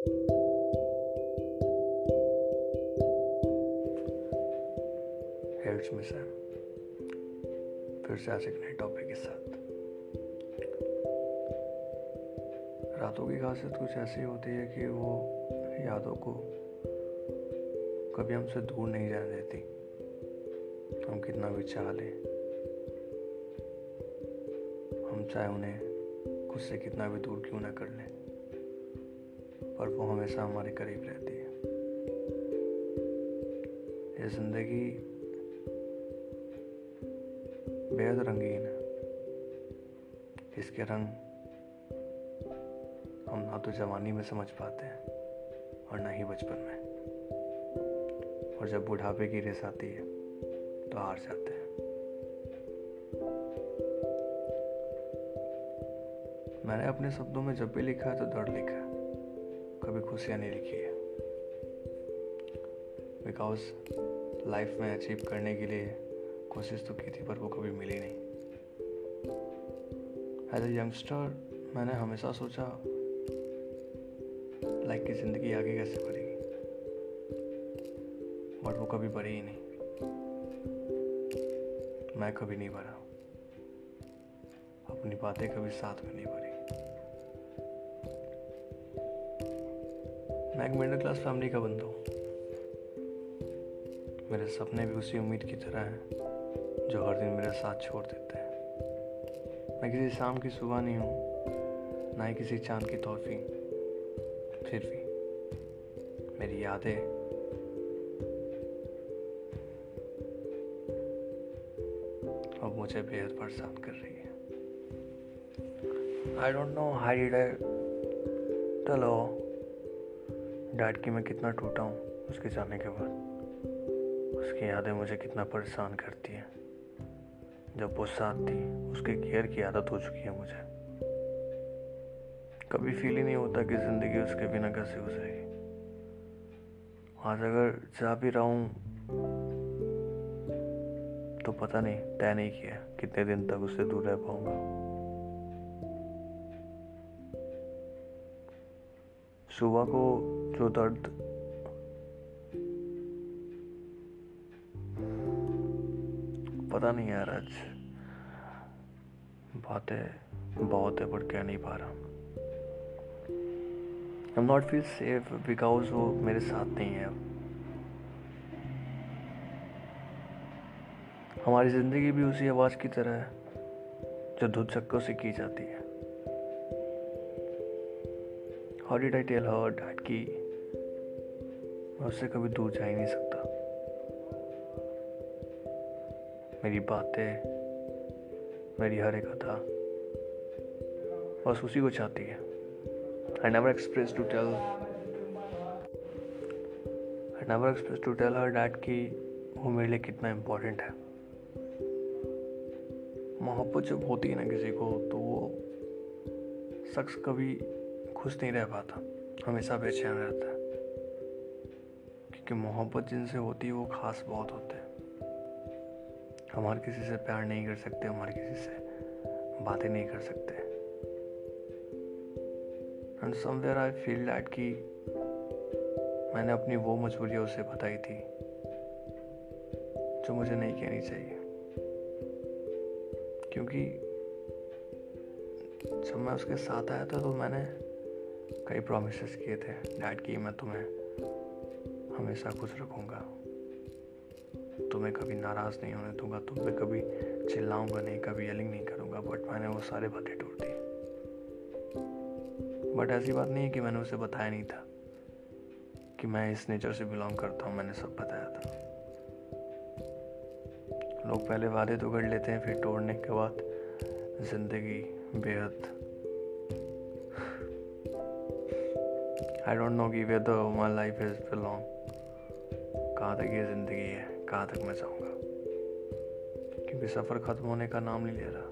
फिर से आज एक नए टॉपिक के साथ। रातों की खासियत कुछ ऐसी होती है कि वो यादों को कभी हमसे दूर नहीं जाने देती। हम कितना भी चाह लें, हम चाहे उन्हें खुद से कितना भी दूर क्यों ना कर लें। पर वो हमेशा हमारे करीब रहती है। ये ज़िंदगी बेहद रंगीन है। इसके रंग हम ना तो जवानी में समझ पाते हैं और ना ही बचपन में। और जब बुढ़ापे की रेस आती है तो हार जाते हैं। मैंने अपने शब्दों में जब भी लिखा है तो दर्द लिखा है। खुशियाँ नहीं लिखी है। बिकॉज़ लाइफ में अचीव करने के लिए कोशिश तो की थी, पर वो कभी मिली नहीं। एज ए यंगस्टर मैंने हमेशा सोचा लाइक की ज़िंदगी आगे कैसे बढ़ेगी? बट वो कभी बढ़ी ही नहीं। मैं कभी नहीं बढ़ा। अपनी बातें कभी साथ में नहीं बढ़ी मैं एक मिडिल क्लास फैमिली का बंदा हूँ। मेरे सपने भी उसी उम्मीद की तरह हैं, जो हर दिन मेरा साथ छोड़ देते हैं। मैं किसी शाम की सुबह नहीं हूँ, ना ही किसी चाँद की तोहफी फिर भी मेरी यादें अब मुझे बेहद परेशान कर रही है। I don't know high did I dad की मैं कितना टूटा हूँ, उसके जाने के बाद। उसकी यादें मुझे कितना परेशान करती हैं। जब वो साथ थी, उसके केयर की आदत हो चुकी है मुझे। कभी फील ही नहीं होता कि ज़िंदगी उसके बिना कैसे गुजरेगी। आज अगर जा भी रहा हूँ तो पता नहीं, तय नहीं किया कितने दिन तक उससे दूर रह पाऊँगा। सुबह को जो दर्द। पता नहीं यार, आज बातें बहुत है पर कह नहीं पा रहा। I am not feel safe because वो मेरे साथ नहीं है। हमारी ज़िंदगी भी उसी आवाज़ की तरह है, जो धुत चक्कों से की जाती है। आई टेल हर डैट की मैं उससे कभी दूर जा ही नहीं सकता। मेरी बातें, मेरी हर एक कथा बस उसी को चाहती है। I never express to tell I never express to tell her that की वो मेरे लिए कितना इम्पोर्टेंट है। मोहब्बत जब होती है ना किसी को तो वो शख्स कभी खुश नहीं रह पाता। हमेशा बेचैन रहता है। क्योंकि मोहब्बत जिनसे होती है, वो खास बहुत होते हैं। हम हर किसी से प्यार नहीं कर सकते, हम हर किसी से बातें नहीं कर सकते। And somewhere I feel that कि मैंने अपनी वो मजबूरी उसे बताई थी, जो मुझे नहीं कहनी चाहिए। क्योंकि जब मैं उसके साथ आया था तो मैंने कई प्रोमिस किए थे डैड की, मैं तुम्हें हमेशा खुश रखूँगा। तुम्हें कभी नाराज़ नहीं होने दूँगा तुम पे कभी चिल्लाऊँगा नहीं, कभी यलिंग नहीं करूँगा बट मैंने वो सारे बातें तोड़ दी। बट ऐसी बात नहीं है कि मैंने उसे बताया नहीं था, कि मैं इस नेचर से बिलोंग करता हूँ, मैंने सब बताया था। लोग पहले वादे तो कर लेते हैं, फिर तोड़ने के बाद ज़िंदगी बेहद आई डोंट नो कि whether my life is belong कहाँ तक ये ज़िंदगी है कहाँ तक मैं जाऊँगा क्योंकि सफ़र ख़त्म होने का नाम नहीं ले रहा।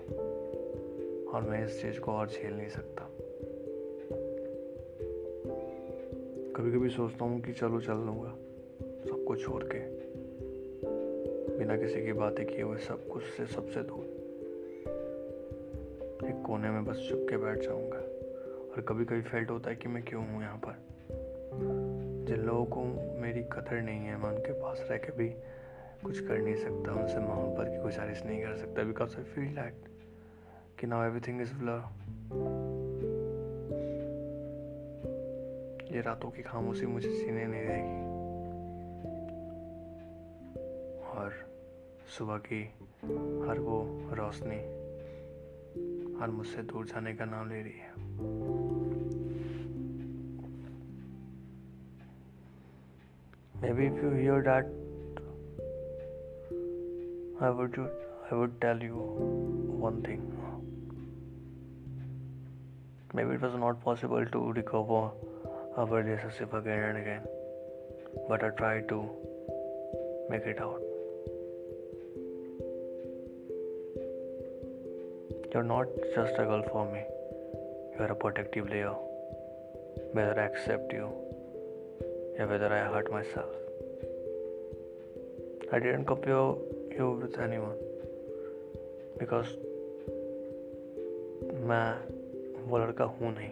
और मैं इस चीज़ को और झेल नहीं सकता। कभी कभी सोचता हूँ कि चलो, चल लूँगा। सब कुछ छोड़ के। बिना किसी की बातें किए हुए सब कुछ से सबसे दूर। एक कोने में बस चुप के बैठ जाऊँगा। और कभी कभी फेल्ट होता है कि मैं क्यों हूँ यहाँ पर। लोगों को मेरी कदर नहीं है, मैं उनके पास रह के भी कुछ कर नहीं सकता, उनसे मोहब्बत की गुजारिश नहीं कर सकता बिकॉज़ आई फील दैट कि नाउ एवरीथिंग इज़ ब्लर ये रातों की खामोशी मुझे सीने नहीं देगी। और सुबह की हर वो रोशनी हर मुझसे दूर जाने का नाम ले रही है। Maybe if you hear that I would I would tell you one thing. Maybe it was not possible to recover our relationship again and again, but I tried to make it out. You're not just a girl for me. You're a protective layer. Whether I accept you, or whether I hurt myself. I didn't compare you with anyone because मैं वो लड़का हूँ नहीं।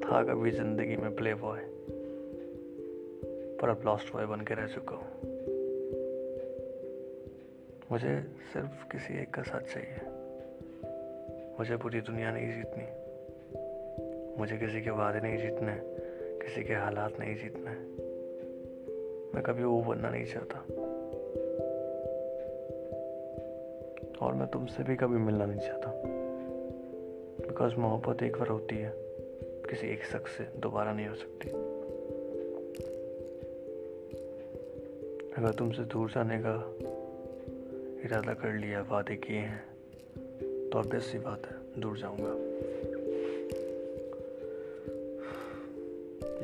था कभी ज़िंदगी में play boy पर अब लॉस्ट बॉय बन के रह चुका हूँ। मुझे सिर्फ़ किसी एक का साथ चाहिए। मुझे पूरी दुनिया नहीं जीतनी। मुझे किसी के वादे नहीं जीतने, किसी के हालात नहीं जीतने। मैं कभी वो बनना नहीं चाहता। और मैं तुमसे भी कभी मिलना नहीं चाहता। बिकॉज़ मोहब्बत एक बार होती है, किसी एक शख्स से दोबारा नहीं हो सकती। अगर तुमसे दूर जाने का इरादा कर लिया, वादे किए हैं तो ऑब्वियस सी बात है, दूर जाऊँगा।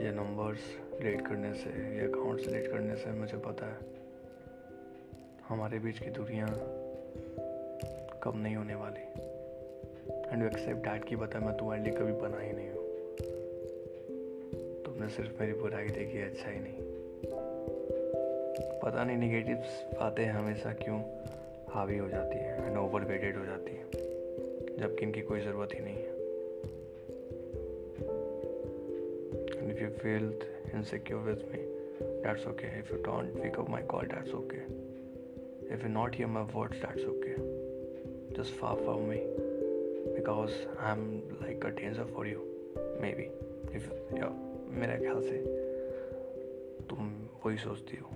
ये नंबर्स डिलीट करने से या अकाउंट्स डिलीट करने से मुझे पता है, हमारे बीच की दूरियाँ कम नहीं होने वाली। एंड यू एक्सेप्ट डैट की पता मैं तुम्हारे लिए कभी बना ही नहीं हूँ। तुमने सिर्फ़ मेरी बुराई देखी अच्छा ही नहीं। पता नहीं निगेटिव बातें हमेशा क्यों हावी हो जाती है एंड ओवर हो जाती है, जबकि इनकी कोई ज़रूरत ही नहीं है। You feel insecure with me, that's okay. If you don't pick up my call, that's okay. If you not hear my words, that's okay. Just far from me because I'm like a danger for you. Maybe. If yeah, मेरे ख्याल से तुम वही सोचती हो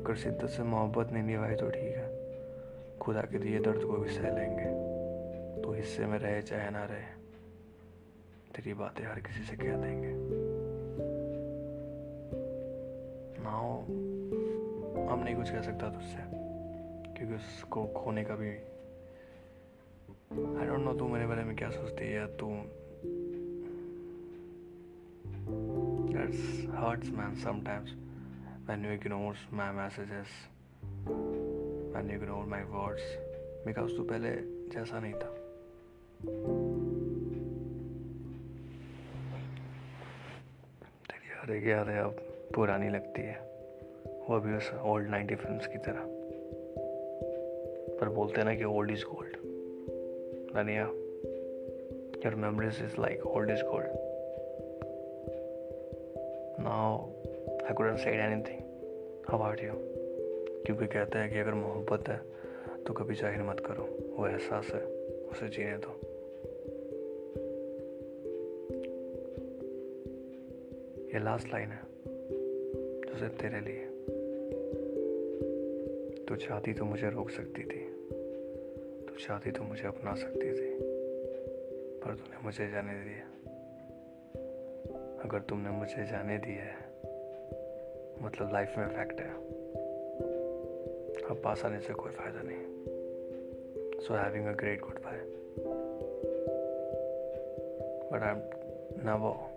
अगर शिद्दत से मोहब्बत नहीं निभाई तो ठीक है खुदा के दिए दर्द को भी सह लेंगे तो हिस्से में रहे चाहे ना रहे तेरी बातें हर किसी से कह देंगे। नाउ हम नहीं कुछ कह सकता तुझसे, क्योंकि उसको खोने का भी आई डोंट नो तू मेरे बारे में क्या सोचती है तू that's hurts man sometimes when you ignore my messages, when you ignore my words, because तू पहले जैसा नहीं था। हर एक याद अब पुरानी लगती है। वो भी उस ओल्ड नाइन्टी फ़िल्म की तरह। पर बोलते हैं ना कि ओल्ड इज़ गोल्ड धनिया your memories is like old is gold now I couldn't said anything about you क्योंकि कहते हैं कि अगर मोहब्बत है तो कभी ज़ाहिर मत करो। वो एहसास है, उसे जीने दो। ये लास्ट लाइन है जो सिर्फ़ तेरे लिए। तू चाहती तो मुझे रोक सकती थी, तू चाहती तो मुझे अपना सकती थी, पर तूने मुझे जाने दिया। अगर तुमने मुझे जाने दिया है मतलब लाइफ में फैक्ट है, अब पास आने से कोई फ़ायदा नहीं। So having a great good bye but I know